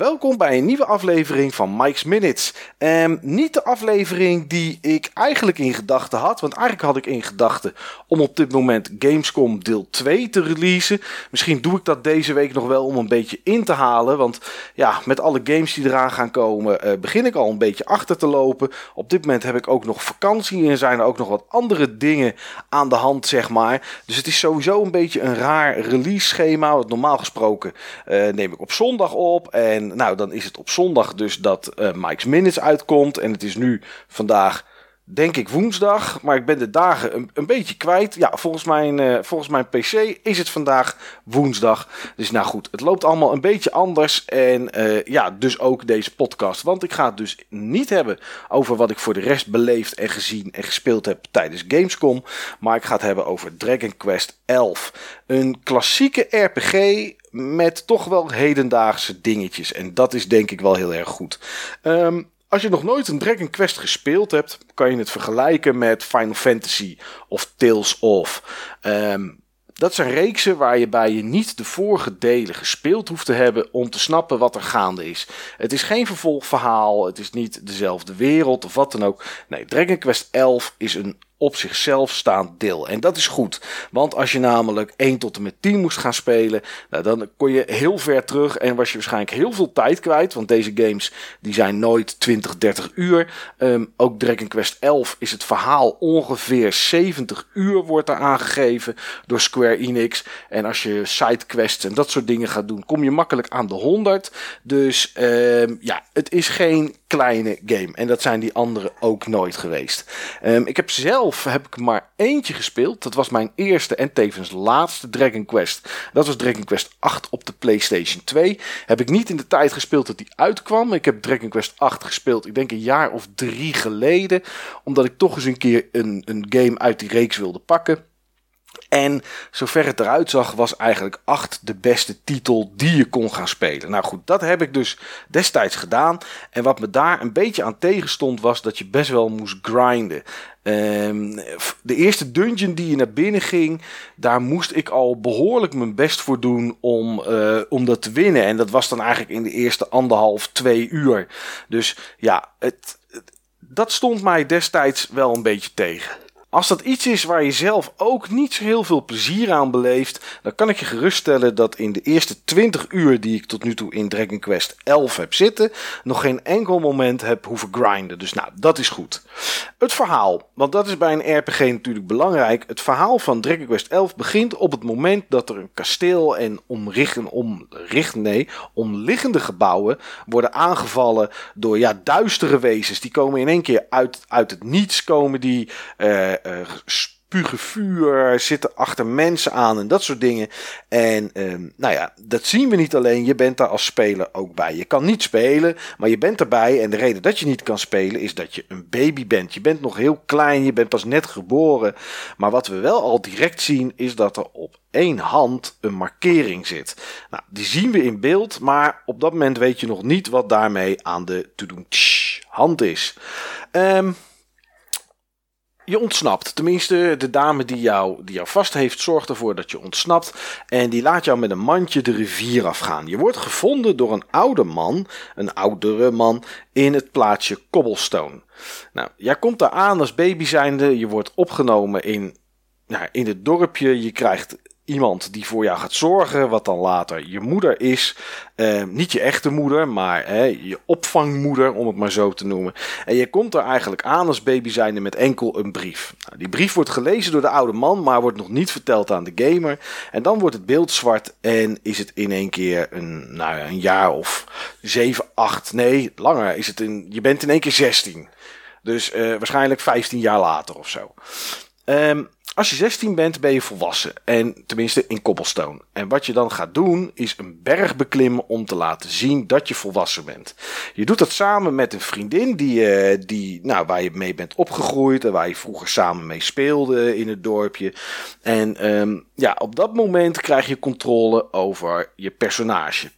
Welkom bij een nieuwe aflevering van Mike's Minutes. Um, niet de aflevering die ik eigenlijk in gedachten had. Want eigenlijk had ik in gedachten om op dit moment Gamescom deel 2 te releasen. Misschien doe ik dat deze week nog wel om een beetje in te halen. Want ja, met alle games die eraan gaan komen, uh, begin ik al een beetje achter te lopen. Op dit moment heb ik ook nog vakantie en zijn er ook nog wat andere dingen aan de hand, zeg maar. Dus het is sowieso een beetje een raar release schema. Want normaal gesproken uh, neem ik op zondag op. En nou, dan is het op zondag dus dat uh, Mike's Minutes uitkomt. En het is nu vandaag, denk ik, woensdag. Maar ik ben de dagen een, beetje kwijt. Ja, volgens mijn, uh, volgens mijn PC is het vandaag woensdag. Dus nou goed, het loopt allemaal een beetje anders. En uh, ja, dus ook deze podcast. Want ik ga het dus niet hebben over wat ik voor de rest beleefd en gezien en gespeeld heb tijdens Gamescom. Maar ik ga het hebben over Dragon Quest 11. Een klassieke RPG met toch wel hedendaagse dingetjes. En dat is denk ik wel heel erg goed. Um, als je nog nooit een Dragon Quest gespeeld hebt, kan je het vergelijken met Final Fantasy of Tales of. Um, dat zijn reeksen waar je bij je niet de vorige delen gespeeld hoeft te hebben om te snappen wat er gaande is. Het is geen vervolgverhaal, het is niet dezelfde wereld of wat dan ook. Nee, Dragon Quest 11 is een op zichzelf staand deel. En dat is goed. Want als je namelijk 1 tot en met 10 moest gaan spelen, nou, dan kon je heel ver terug en was je waarschijnlijk heel veel tijd kwijt. Want deze games die zijn nooit 20, 30 uur. Um, ook Dragon Quest 11 is het verhaal ongeveer 70 uur wordt er aangegeven door Square Enix. En als je sidequests en dat soort dingen gaat doen, kom je makkelijk aan de 100. Dus um, ja, het is geen kleine game. En dat zijn die andere ook nooit geweest. Um, ik heb zelf heb ik maar eentje gespeeld. Dat was mijn eerste en tevens laatste Dragon Quest. Dat was Dragon Quest 8 op de PlayStation 2. Heb ik niet in de tijd gespeeld dat die uitkwam. Ik heb Dragon Quest 8 gespeeld, ik denk een jaar of drie geleden. Omdat ik toch eens een keer een, een game uit die reeks wilde pakken. En zover het eruit zag, was eigenlijk 8 de beste titel die je kon gaan spelen. Nou goed, dat heb ik dus destijds gedaan. En wat me daar een beetje aan tegenstond, was dat je best wel moest grinden. Um, de eerste dungeon die je naar binnen ging, daar moest ik al behoorlijk mijn best voor doen om, uh, om dat te winnen. En dat was dan eigenlijk in de eerste anderhalf, twee uur. Dus ja, het dat stond mij destijds wel een beetje tegen. Als dat iets is waar je zelf ook niet zo heel veel plezier aan beleeft, dan kan ik je geruststellen dat in de eerste 20 uur die ik tot nu toe in Dragon Quest 11 heb zitten, nog geen enkel moment heb hoeven grinden. Dus nou, dat is goed. Het verhaal, want dat is bij een RPG natuurlijk belangrijk. Het verhaal van Dragon Quest 11 begint op het moment dat er een kasteel en omrichten, omricht, nee, omliggende gebouwen worden aangevallen door ja, duistere wezens. Die komen in één keer uit, uit het niets, komen die. Uh, uh, spugen vuur, zitten achter mensen aan en dat soort dingen. En uh, nou ja, dat zien we niet alleen, je bent daar als speler ook bij. Je kan niet spelen, maar je bent erbij. En de reden dat je niet kan spelen is dat je een baby bent. Je bent nog heel klein, je bent pas net geboren. Maar wat we wel al direct zien is dat er op één hand een markering zit. Nou, die zien we in beeld, maar op dat moment weet je nog niet wat daarmee aan de to doen hand is. Um, je ontsnapt. Tenminste, de dame die jou, die jou vast heeft, zorgt ervoor dat je ontsnapt. En die laat jou met een mandje de rivier afgaan. Je wordt gevonden door een oude man, een oudere man, in het plaatsje Cobblestone. Nou, jij komt daar aan als baby zijnde. Je wordt opgenomen in, nou, in het dorpje. Je krijgt iemand die voor jou gaat zorgen, wat dan later je moeder is. Uh, niet je echte moeder, maar je opvangmoeder, om het maar zo te noemen. En je komt er eigenlijk aan als baby zijnde met enkel een brief. Nou, die brief wordt gelezen door de oude man, maar wordt nog niet verteld aan de gamer. En dan wordt het beeld zwart en is het in één keer een, nou, een jaar of 7, 8, nee, langer. Is het in, je bent in één keer 16. Dus uh, waarschijnlijk 15 jaar later of zo. Um, als je 16 bent, ben je volwassen. En tenminste in Cobblestone. En wat je dan gaat doen, is een berg beklimmen om te laten zien dat je volwassen bent. Je doet dat samen met een vriendin die, uh, die, nou, waar je mee bent opgegroeid. En waar je vroeger samen mee speelde in het dorpje. En um, ja, op dat moment krijg je controle over je personage.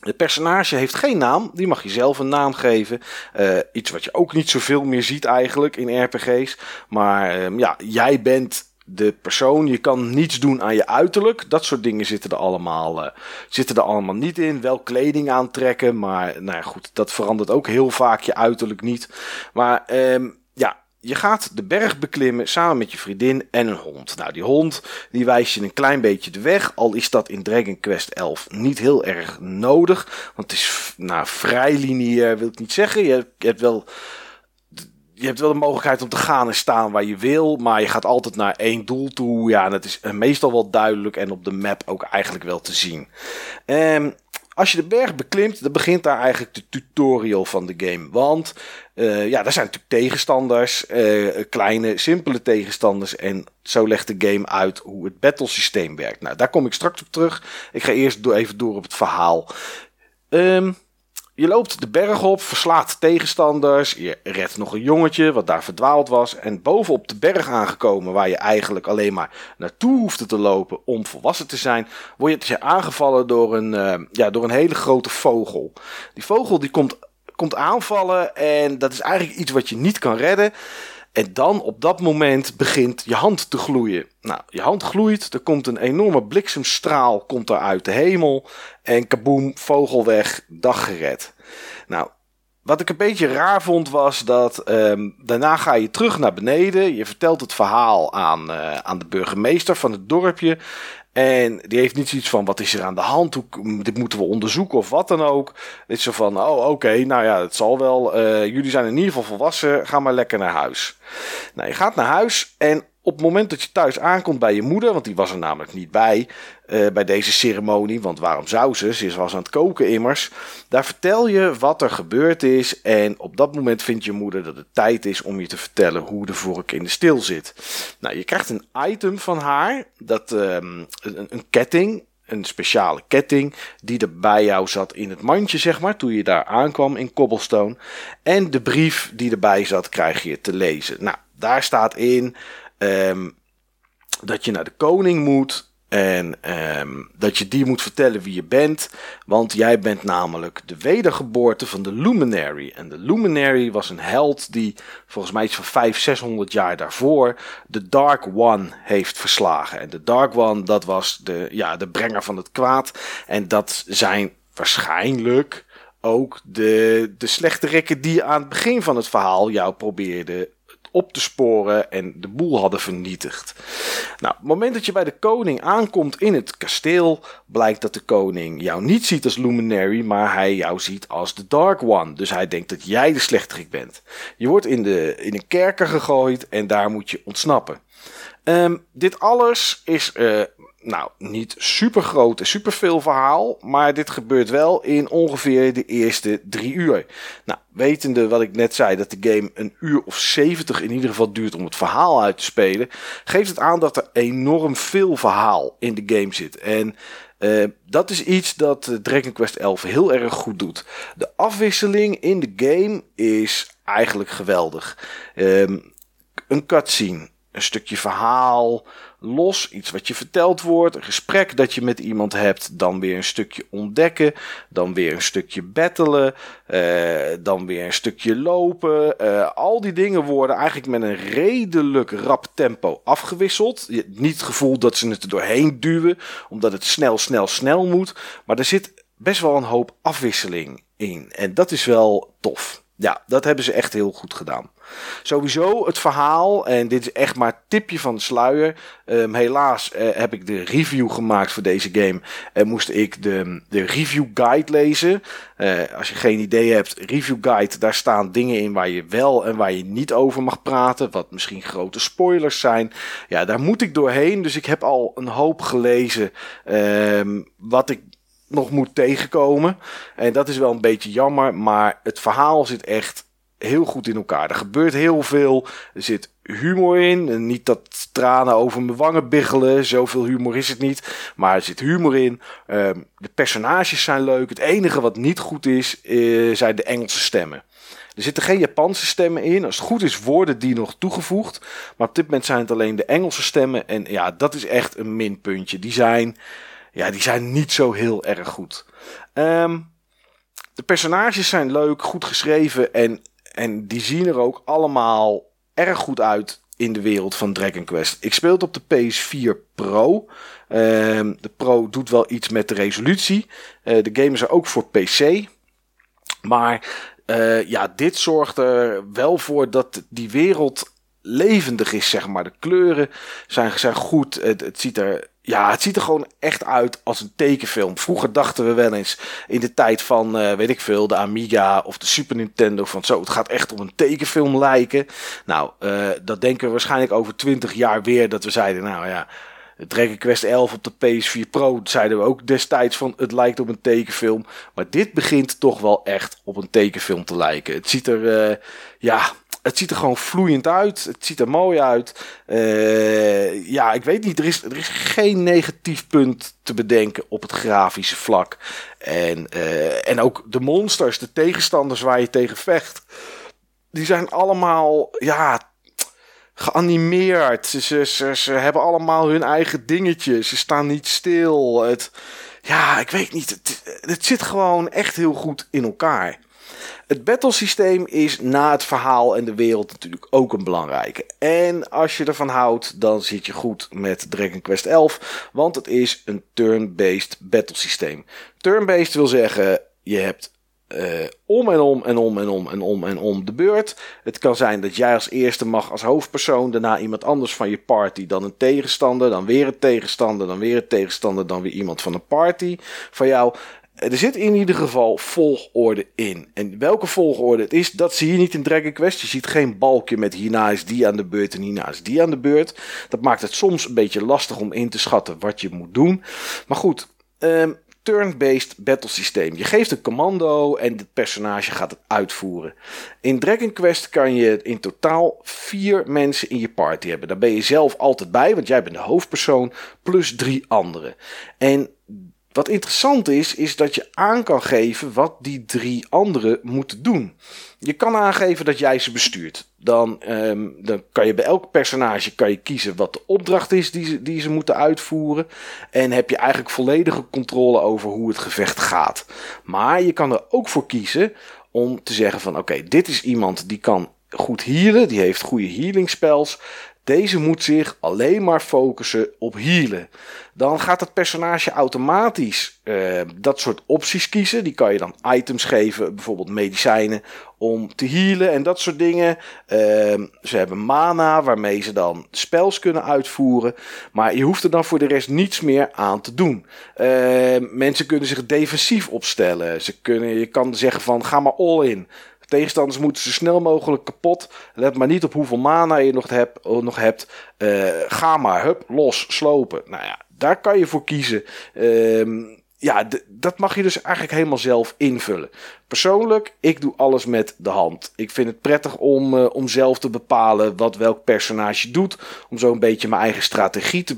Het personage heeft geen naam, die mag je zelf een naam geven. Uh, iets wat je ook niet zoveel meer ziet eigenlijk in RPG's. Maar uh, ja, jij bent de persoon. Je kan niets doen aan je uiterlijk. Dat soort dingen zitten er allemaal, uh, zitten er allemaal niet in. Wel kleding aantrekken, maar nou ja, goed, dat verandert ook heel vaak je uiterlijk niet. Maar um, je gaat de berg beklimmen samen met je vriendin en een hond. Nou, die hond die wijst je een klein beetje de weg. Al is dat in Dragon Quest 11 niet heel erg nodig. Want het is nou, vrij lineair, wil ik niet zeggen. Je hebt, wel je hebt wel de mogelijkheid om te gaan en staan waar je wil, maar je gaat altijd naar één doel toe. Ja, en dat is meestal wel duidelijk en op de map ook eigenlijk wel te zien. Um, als je de berg beklimt, dan begint daar eigenlijk de tutorial van de game. Want uh, ja, daar zijn natuurlijk tegenstanders, uh, kleine, simpele tegenstanders. En zo legt de game uit hoe het battlesysteem werkt. Nou, daar kom ik straks op terug. Ik ga eerst door, even door op het verhaal. Um, je loopt de berg op, verslaat tegenstanders. Je redt nog een jongetje wat daar verdwaald was. En bovenop de berg aangekomen, waar je eigenlijk alleen maar naartoe hoefde te lopen om volwassen te zijn, word je aangevallen door een, uh, ja, door een hele grote vogel. Die vogel die komt, komt aanvallen en dat is eigenlijk iets wat je niet kan redden. En dan op dat moment begint je hand te gloeien. Nou, je hand gloeit, er komt een enorme bliksemstraal komt daar uit de hemel. En kaboom, vogel weg, dag gered. Nou, wat ik een beetje raar vond was dat um, daarna ga je terug naar beneden. Je vertelt het verhaal aan, uh, aan de burgemeester van het dorpje. En die heeft niet zoiets van: wat is er aan de hand? Dit moeten we onderzoeken of wat dan ook. Het is zo van: oh, oké, nou ja, het zal wel. Uh, jullie zijn in ieder geval volwassen. Ga maar lekker naar huis. Nou, je gaat naar huis en op het moment dat je thuis aankomt bij je moeder, want die was er namelijk niet bij, uh, bij deze ceremonie, want waarom zou ze? Ze was aan het koken immers. Daar vertel je wat er gebeurd is en op dat moment vindt je moeder dat het tijd is om je te vertellen hoe de vork in de stil zit. Nou, je krijgt een item van haar, dat, um, een, een ketting, een speciale ketting die er bij jou zat in het mandje, zeg maar, toen je daar aankwam in Cobblestone. En de brief die erbij zat, krijg je te lezen. Nou, daar staat in um, dat je naar de koning moet. En um, dat je die moet vertellen wie je bent. Want jij bent namelijk de wedergeboorte van de Luminary. En de Luminary was een held die volgens mij iets van 500, 600 jaar daarvoor de Dark One heeft verslagen. En de Dark One, dat was de, ja, de brenger van het kwaad. En dat zijn waarschijnlijk ook de, de slechterikken die aan het begin van het verhaal jou probeerden op te sporen en de boel hadden vernietigd. Nou, op het moment dat je bij de koning aankomt in het kasteel, blijkt dat de koning jou niet ziet als Luminary, maar hij jou ziet als de Dark One. Dus hij denkt dat jij de slechterik bent. Je wordt in, de, in een kerker gegooid en daar moet je ontsnappen. Um, dit alles is uh, nou, niet super groot en super veel verhaal, maar dit gebeurt wel in ongeveer de eerste drie uur. Nou, wetende wat ik net zei, dat de game een uur of 70 in ieder geval duurt om het verhaal uit te spelen, geeft het aan dat er enorm veel verhaal in de game zit. En uh, dat is iets dat Dragon Quest 11 heel erg goed doet. De afwisseling in de game is eigenlijk geweldig. Um, een cutscene, een stukje verhaal, los, iets wat je verteld wordt, een gesprek dat je met iemand hebt, dan weer een stukje ontdekken, dan weer een stukje battelen, uh, dan weer een stukje lopen. Uh, al die dingen worden eigenlijk met een redelijk rap tempo afgewisseld. Je hebt niet het gevoel dat ze het er doorheen duwen, omdat het snel, snel, snel moet. Maar er zit best wel een hoop afwisseling in. En dat is wel tof. Ja, dat hebben ze echt heel goed gedaan. Sowieso het verhaal, en dit is echt maar tipje van de sluier. Um, helaas uh, heb ik de review gemaakt voor deze game. En moest ik de, de review guide lezen. Uh, als je geen idee hebt, review guide, daar staan dingen in waar je wel en waar je niet over mag praten. Wat misschien grote spoilers zijn. Ja, daar moet ik doorheen. Dus ik heb al een hoop gelezen. Um, wat ik nog moet tegenkomen. En dat is wel een beetje jammer. Maar het verhaal zit echt heel goed in elkaar. Er gebeurt heel veel. Er zit humor in. En niet dat tranen over mijn wangen biggelen. Zoveel humor is het niet. Maar er zit humor in. Um, de personages zijn leuk. Het enige wat niet goed is, uh, zijn de Engelse stemmen. Er zitten geen Japanse stemmen in. Als het goed is, worden die nog toegevoegd. Maar op dit moment zijn het alleen de Engelse stemmen. En ja, dat is echt een minpuntje. Die zijn, ja, die zijn niet zo heel erg goed. Um, de personages zijn leuk, goed geschreven en en die zien er ook allemaal erg goed uit in de wereld van Dragon Quest. Ik speel het op de PS4 Pro. Ehm, de Pro doet wel iets met de resolutie. Uh, de game is er ook voor PC. Maar uh, ja, dit zorgt er wel voor dat die wereld levendig is, zeg maar. De kleuren zijn, zijn goed. Het, het ziet er ja, het ziet er gewoon echt uit als een tekenfilm. Vroeger dachten we wel eens in de tijd van, uh, weet ik veel, de Amiga of de Super Nintendo van zo, het gaat echt op een tekenfilm lijken. Nou, uh, dat denken we waarschijnlijk over 20 jaar weer dat we zeiden, nou ja, Dragon Quest 11 op de PS4 Pro zeiden we ook destijds van het lijkt op een tekenfilm. Maar dit begint toch wel echt op een tekenfilm te lijken. Het ziet er, uh, ja, het ziet er gewoon vloeiend uit. Het ziet er mooi uit. Uh, ja, ik weet niet. Er is, er is geen negatief punt te bedenken op het grafische vlak. En, uh, en ook de monsters, de tegenstanders waar je tegen vecht. Die zijn allemaal, ja, geanimeerd. Ze, ze, ze, hebben allemaal hun eigen dingetje. Ze staan niet stil. Het, ja, ik weet niet. Het, het zit gewoon echt heel goed in elkaar. Het battlesysteem is na het verhaal en de wereld natuurlijk ook een belangrijke. En als je ervan houdt, dan zit je goed met Dragon Quest 11, want het is een turn-based battlesysteem. Turn-based wil zeggen, je hebt uh, om en om en om en om en om en om de beurt. Het kan zijn dat jij als eerste mag als hoofdpersoon, daarna iemand anders van je party, dan een tegenstander, dan weer een tegenstander, dan weer een tegenstander, dan weer iemand van een party van jou. Er zit in ieder geval volgorde in. En welke volgorde het is, dat zie je niet in Dragon Quest. Je ziet geen balkje met hierna is die aan de beurt en hierna is die aan de beurt. Dat maakt het soms een beetje lastig om in te schatten wat je moet doen. Maar goed, um, turn-based battlesysteem. Je geeft een commando en het personage gaat het uitvoeren. In Dragon Quest kan je in totaal vier mensen in je party hebben. Daar ben je zelf altijd bij, want jij bent de hoofdpersoon, plus drie anderen. En wat interessant is, is dat je aan kan geven wat die drie anderen moeten doen. Je kan aangeven dat jij ze bestuurt. Dan, um, dan kan je bij elk personage kan je kiezen wat de opdracht is die ze, die ze moeten uitvoeren. En heb je eigenlijk volledige controle over hoe het gevecht gaat. Maar je kan er ook voor kiezen om te zeggen van oké, dit is iemand die kan goed healen. Die heeft goede healing spells. Deze moet zich alleen maar focussen op healen. Dan gaat het personage automatisch uh, dat soort opties kiezen. Die kan je dan items geven, bijvoorbeeld medicijnen om te healen en dat soort dingen. Uh, ze hebben mana waarmee ze dan spels kunnen uitvoeren. Maar je hoeft er dan voor de rest niets meer aan te doen. Uh, mensen kunnen zich defensief opstellen. Ze kunnen, je kan zeggen van ga maar all in. Tegenstanders moeten zo snel mogelijk kapot. Let maar niet op hoeveel mana je nog, hebt. Nog hebt. Uh, ga maar, hup, los, slopen. Nou ja, daar kan je voor kiezen. Um, ja, dat mag je dus eigenlijk helemaal zelf invullen. Persoonlijk, ik doe alles met de hand. Ik vind het prettig om, uh, om zelf te bepalen wat welk personage doet. Om zo een beetje mijn eigen strategie te,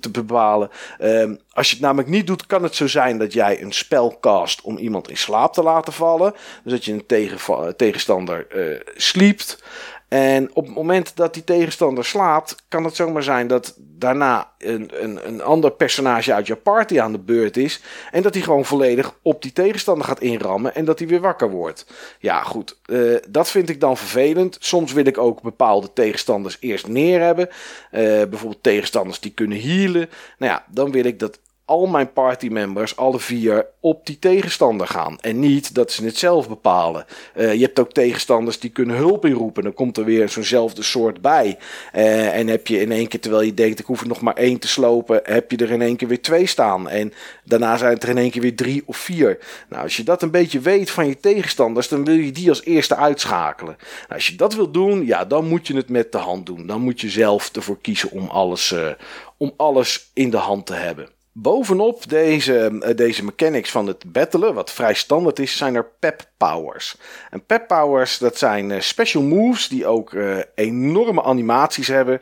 te, bepalen. Um, als je het namelijk niet doet, kan het zo zijn dat jij een spel cast om iemand in slaap te laten vallen. Dus dat je een tegen, tegenstander uh, sliept. En op het moment dat die tegenstander slaapt, kan het zomaar zijn dat daarna een, een, een ander personage uit je party aan de beurt is. En dat hij gewoon volledig op die tegenstander gaat inrammen en dat hij weer wakker wordt. Ja, goed. Uh, dat vind ik dan vervelend. Soms wil ik ook bepaalde tegenstanders eerst neer hebben. Uh, bijvoorbeeld tegenstanders die kunnen healen. Nou ja, dan wil ik dat al mijn partymembers, alle vier, op die tegenstander gaan. En niet dat ze het zelf bepalen. Uh, je hebt ook tegenstanders die kunnen hulp inroepen. Dan komt er weer zo'nzelfde soort bij. Uh, en heb je in één keer, terwijl je denkt, ik hoef er nog maar één te slopen, heb je er in één keer weer twee staan. En daarna zijn het er in één keer weer drie of vier. Nou, als je dat een beetje weet van je tegenstanders, dan wil je die als eerste uitschakelen. Nou, als je dat wilt doen, ja, dan moet je het met de hand doen. Dan moet je zelf ervoor kiezen om alles, uh, om alles in de hand te hebben. Bovenop deze, eh, deze mechanics van het battelen, wat vrij standaard is, zijn er pep powers. En pep powers, dat zijn uh, special moves die ook uh, enorme animaties hebben.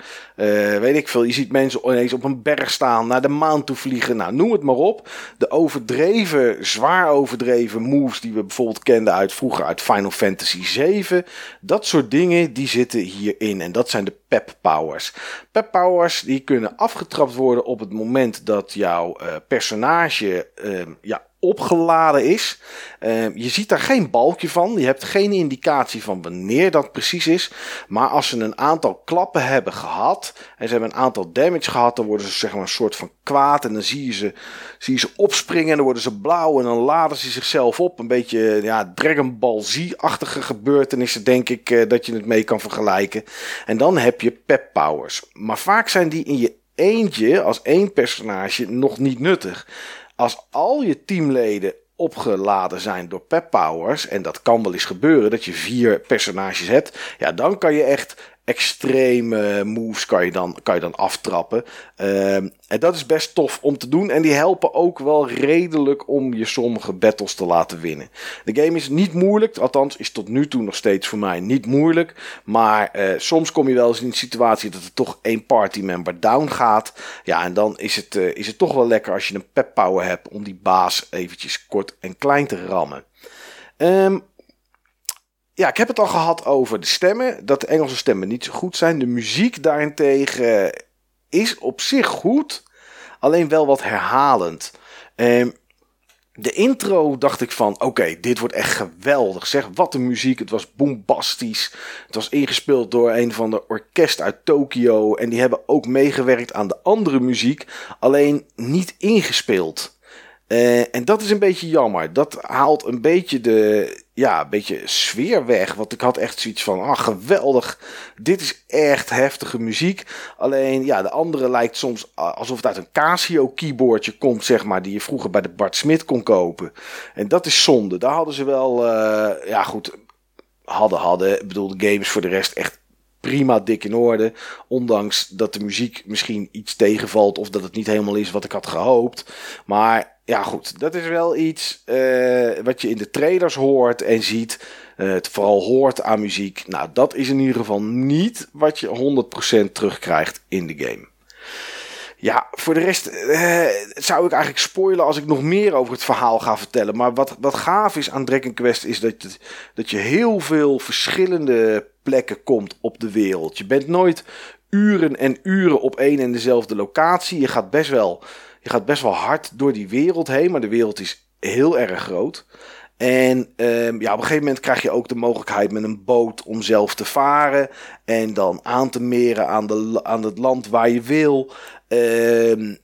weet ik veel, je ziet mensen ineens op een berg staan, naar de maan toe vliegen. Nou, noem het maar op. De overdreven, zwaar overdreven moves die we bijvoorbeeld kenden uit vroeger uit Final Fantasy 7. Dat soort dingen, die zitten hierin. En dat zijn de pep powers. Pep powers, die kunnen afgetrapt worden op het moment dat jouw uh, personage uh, ja, opgeladen is. Ehm, je ziet daar geen balkje van. Je hebt geen indicatie van wanneer dat precies is. Maar als ze een aantal klappen hebben gehad. En ze hebben een aantal damage gehad. Dan worden ze zeg maar een soort van kwaad. En dan zie je ze, zie je ze opspringen. En dan worden ze blauw. En dan laden ze zichzelf op. Een beetje ja, Dragon Ball Z-achtige gebeurtenissen. Denk ik eh, dat je het mee kan vergelijken. En dan heb je pep powers. Maar vaak zijn die in je eentje als één personage nog niet nuttig. Als al je teamleden opgeladen zijn door pep powers, en dat kan wel eens gebeuren dat je vier personages hebt, ja, dan kan je echt extreme moves kan je dan, kan je dan aftrappen. Ehm, en dat is best tof om te doen. En die helpen ook wel redelijk om je sommige battles te laten winnen. De game is niet moeilijk. Althans, is tot nu toe nog steeds voor mij niet moeilijk. Maar uh, soms kom je wel eens in een situatie dat er toch één party member down gaat. Ja, en dan is het, uh, is het toch wel lekker als je een pep power hebt om die baas eventjes kort en klein te rammen. Um, ja, ik heb het al gehad over de stemmen. Dat de Engelse stemmen niet zo goed zijn. De muziek daarentegen is op zich goed. Alleen wel wat herhalend. Um, de intro dacht ik van, oké, dit wordt echt geweldig. Zeg, wat een muziek. Het was bombastisch. Het was ingespeeld door een van de orkest uit Tokio. En die hebben ook meegewerkt aan de andere muziek. Alleen niet ingespeeld. Uh, en dat is een beetje jammer. Dat haalt een beetje de ja, een beetje sfeer weg. Want ik had echt zoiets van, ah geweldig. Dit is echt heftige muziek. Alleen ja, de andere lijkt soms alsof het uit een Casio keyboardje komt, zeg maar. Die je vroeger bij de Bart Smit kon kopen. En dat is zonde. Daar hadden ze wel, uh, ja goed, hadden hadden. Ik bedoel, de game is voor de rest echt prima dik in orde. Ondanks dat de muziek misschien iets tegenvalt of dat het niet helemaal is wat ik had gehoopt. Maar ja, goed, dat is wel iets uh, wat je in de trailers hoort en ziet. Uh, het vooral hoort aan muziek. Nou, dat is in ieder geval niet wat je 100% terugkrijgt in de game. Ja, voor de rest uh, zou ik eigenlijk spoilen als ik nog meer over het verhaal ga vertellen. Maar wat, wat gaaf is aan Dragon Quest is dat, het, dat je heel veel verschillende plekken komt op de wereld. Je bent nooit uren en uren op één en dezelfde locatie. Je gaat best wel je gaat best wel hard door die wereld heen, maar de wereld is heel erg groot. En um, ja, op een gegeven moment krijg je ook de mogelijkheid met een boot om zelf te varen. En dan aan te meren aan, de, aan het land waar je wil. Um,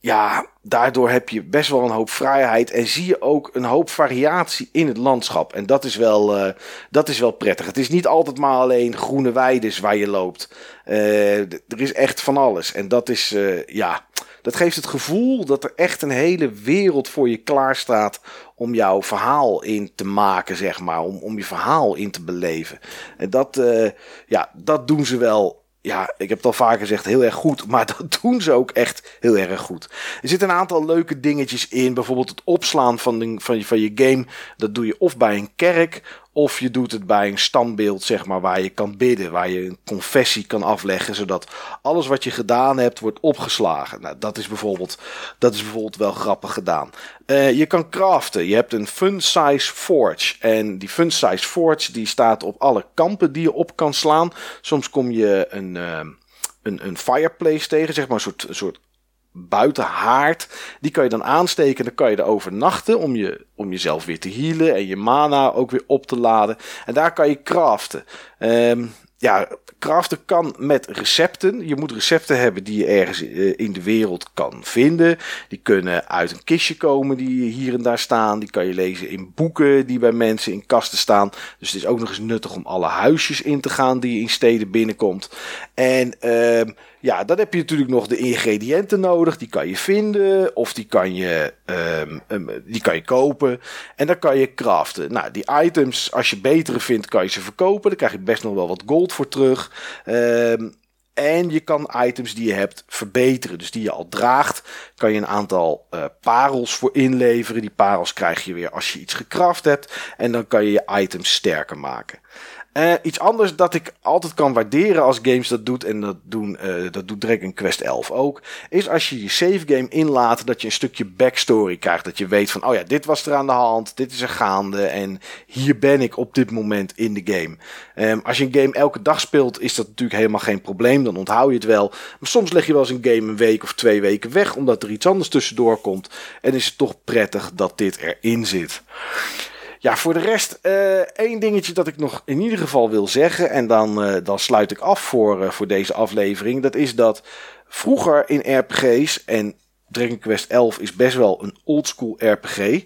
ja, daardoor heb je best wel een hoop vrijheid. En zie je ook een hoop variatie in het landschap. En dat is wel, uh, dat is wel prettig. Het is niet altijd maar alleen groene weides waar je loopt. Uh, er is echt van alles. En dat is, uh, ja dat geeft het gevoel dat er echt een hele wereld voor je klaar staat om jouw verhaal in te maken, zeg maar. Om, om je verhaal in te beleven. En dat, uh, ja, dat doen ze wel ja, ik heb het al vaker gezegd, heel erg goed. Maar dat doen ze ook echt heel erg goed. Er zitten een aantal leuke dingetjes in. Bijvoorbeeld het opslaan van, de, van, van je game. Dat doe je of bij een kerk of je doet het bij een standbeeld, zeg maar, waar je kan bidden, waar je een confessie kan afleggen, zodat alles wat je gedaan hebt wordt opgeslagen. Nou, dat is bijvoorbeeld, dat is bijvoorbeeld wel grappig gedaan. Uh, je kan craften. Je hebt een fun size forge. En die fun size forge die staat op alle kampen die je op kan slaan. Soms kom je een, uh, een, een fireplace tegen, zeg maar, soort, een soort buitenhaard. Die kan je dan aansteken. Dan kan je er overnachten om, je, om jezelf weer te healen. En je mana ook weer op te laden. En daar kan je craften. Um, ja, craften kan met recepten. Je moet recepten hebben die je ergens eh, in de wereld kan vinden. Die kunnen uit een kistje komen die hier en daar staan. Die kan je lezen in boeken die bij mensen in kasten staan. Dus het is ook nog eens nuttig om alle huisjes in te gaan die je in steden binnenkomt. En uh, ja, dan heb je natuurlijk nog de ingrediënten nodig. Die kan je vinden of die kan je, um, die kan je kopen. En dan kan je craften. Nou, die items, als je betere vindt, kan je ze verkopen. Dan krijg je best nog wel wat gold voor terug. Um, en je kan items die je hebt verbeteren. Dus die je al draagt, kan je een aantal uh, parels voor inleveren. Die parels krijg je weer als je iets gecraft hebt. En dan kan je je items sterker maken. Uh, iets anders dat ik altijd kan waarderen als games dat doet, en dat, doen, uh, dat doet Dragon Quest 11 ook, is als je je save game inlaat, dat je een stukje backstory krijgt. Dat je weet van, oh ja, dit was er aan de hand, dit is er gaande en hier ben ik op dit moment in de game. Um, als je een game elke dag speelt, is dat natuurlijk helemaal geen probleem, dan onthoud je het wel. Maar soms leg je wel eens een game een week of twee weken weg, omdat er iets anders tussendoor komt. En is het toch prettig dat dit erin zit. Ja, voor de rest uh, één dingetje dat ik nog in ieder geval wil zeggen. En dan, uh, dan sluit ik af voor, uh, voor deze aflevering. Dat is dat vroeger in RPG's, en Dragon Quest 11 is best wel een oldschool RPG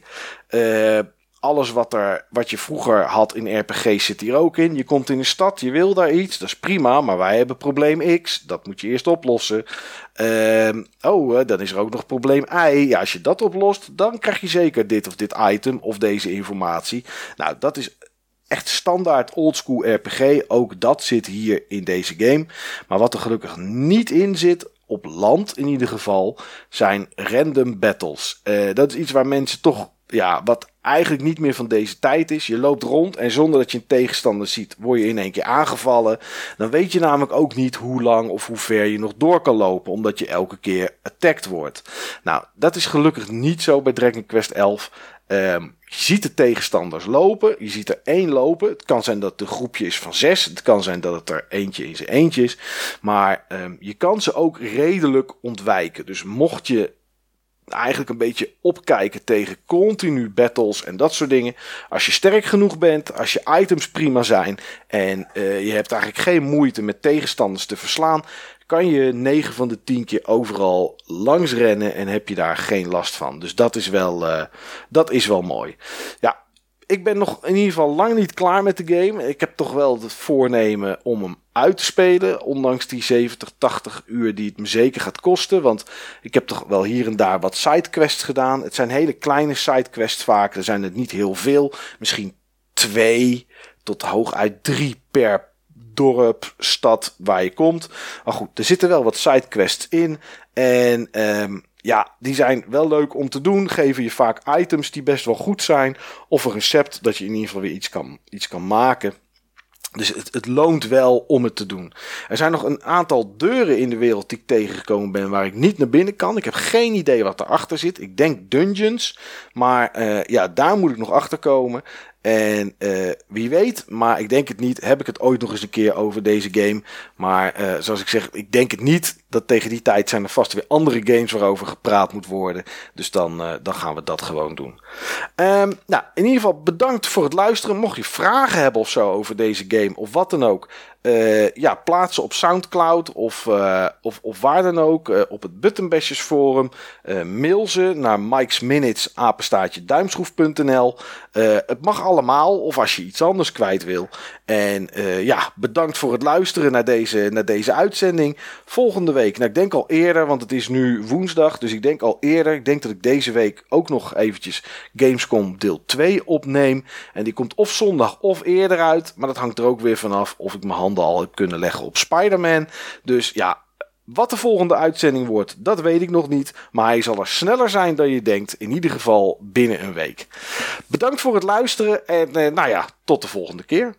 alles wat, er, wat je vroeger had in RPG zit hier ook in. Je komt in een stad, je wil daar iets, dat is prima, maar wij hebben probleem X, dat moet je eerst oplossen. Uh, oh, dan is er ook nog probleem Y. Ja, als je dat oplost, dan krijg je zeker dit of dit item of deze informatie. Nou, dat is echt standaard oldschool RPG. Ook dat zit hier in deze game. Maar wat er gelukkig niet in zit, op land in ieder geval, zijn random battles. Uh, dat is iets waar mensen toch ja, wat eigenlijk niet meer van deze tijd is. Je loopt rond en zonder dat je een tegenstander ziet, word je in één keer aangevallen. Dan weet je namelijk ook niet hoe lang of hoe ver je nog door kan lopen, omdat je elke keer attacked wordt. Nou, dat is gelukkig niet zo bij Dragon Quest 11. Um, je ziet de tegenstanders lopen. Je ziet er één lopen. Het kan zijn dat het een groepje is van zes. Het kan zijn dat het er eentje in zijn eentje is. Maar um, je kan ze ook redelijk ontwijken. Dus mocht je eigenlijk een beetje opkijken tegen continu battles en dat soort dingen. Als je sterk genoeg bent, als je items prima zijn en uh, je hebt eigenlijk geen moeite met tegenstanders te verslaan, kan je 9 van de 10 keer overal langs rennen en heb je daar geen last van. Dus dat is wel, uh, dat is wel mooi. Ja, ik ben nog in ieder geval lang niet klaar met de game. Ik heb toch wel het voornemen om hem uit te spelen. Ondanks die 70, 80 uur die het me zeker gaat kosten. Want ik heb toch wel hier en daar wat sidequests gedaan. Het zijn hele kleine sidequests vaak. Er zijn het niet heel veel. Misschien twee tot hooguit drie per dorp, stad waar je komt. Maar goed, er zitten wel wat sidequests in. En um, ja, die zijn wel leuk om te doen. Geven je vaak items die best wel goed zijn. Of een recept dat je in ieder geval weer iets kan, iets kan maken. Dus het, het, loont wel om het te doen. Er zijn nog een aantal deuren in de wereld die ik tegengekomen ben waar ik niet naar binnen kan. Ik heb geen idee wat erachter zit. Ik denk dungeons. Maar uh, ja, daar moet ik nog achter komen. En uh, wie weet, maar ik denk het niet, heb ik het ooit nog eens een keer over deze game. Maar uh, zoals ik zeg, ik denk het niet dat tegen die tijd zijn er vast weer andere games waarover gepraat moet worden. Dus dan, uh, dan gaan we dat gewoon doen. Um, nou, in ieder geval bedankt voor het luisteren. Mocht je vragen hebben of zo over deze game of wat dan ook. Uh, ja, plaatsen op Soundcloud of, uh, of, of waar dan ook. Uh, op het Buttonbashers forum. mail ze naar Mike's Minutes duimschroef.nl. het mag allemaal of als je iets anders kwijt wil. En ja, bedankt voor het luisteren naar deze, naar deze uitzending. Volgende week, nou ik denk al eerder, want het is nu woensdag. Dus ik denk al eerder. Ik denk dat ik deze week ook nog eventjes Gamescom deel 2 opneem. En die komt of zondag of eerder uit. Maar dat hangt er ook weer vanaf of ik mijn handen al kunnen leggen op Spider-Man. Dus ja, wat de volgende uitzending wordt, dat weet ik nog niet. Maar hij zal er sneller zijn dan je denkt. In ieder geval binnen een week. Bedankt voor het luisteren en eh, nou ja, tot de volgende keer.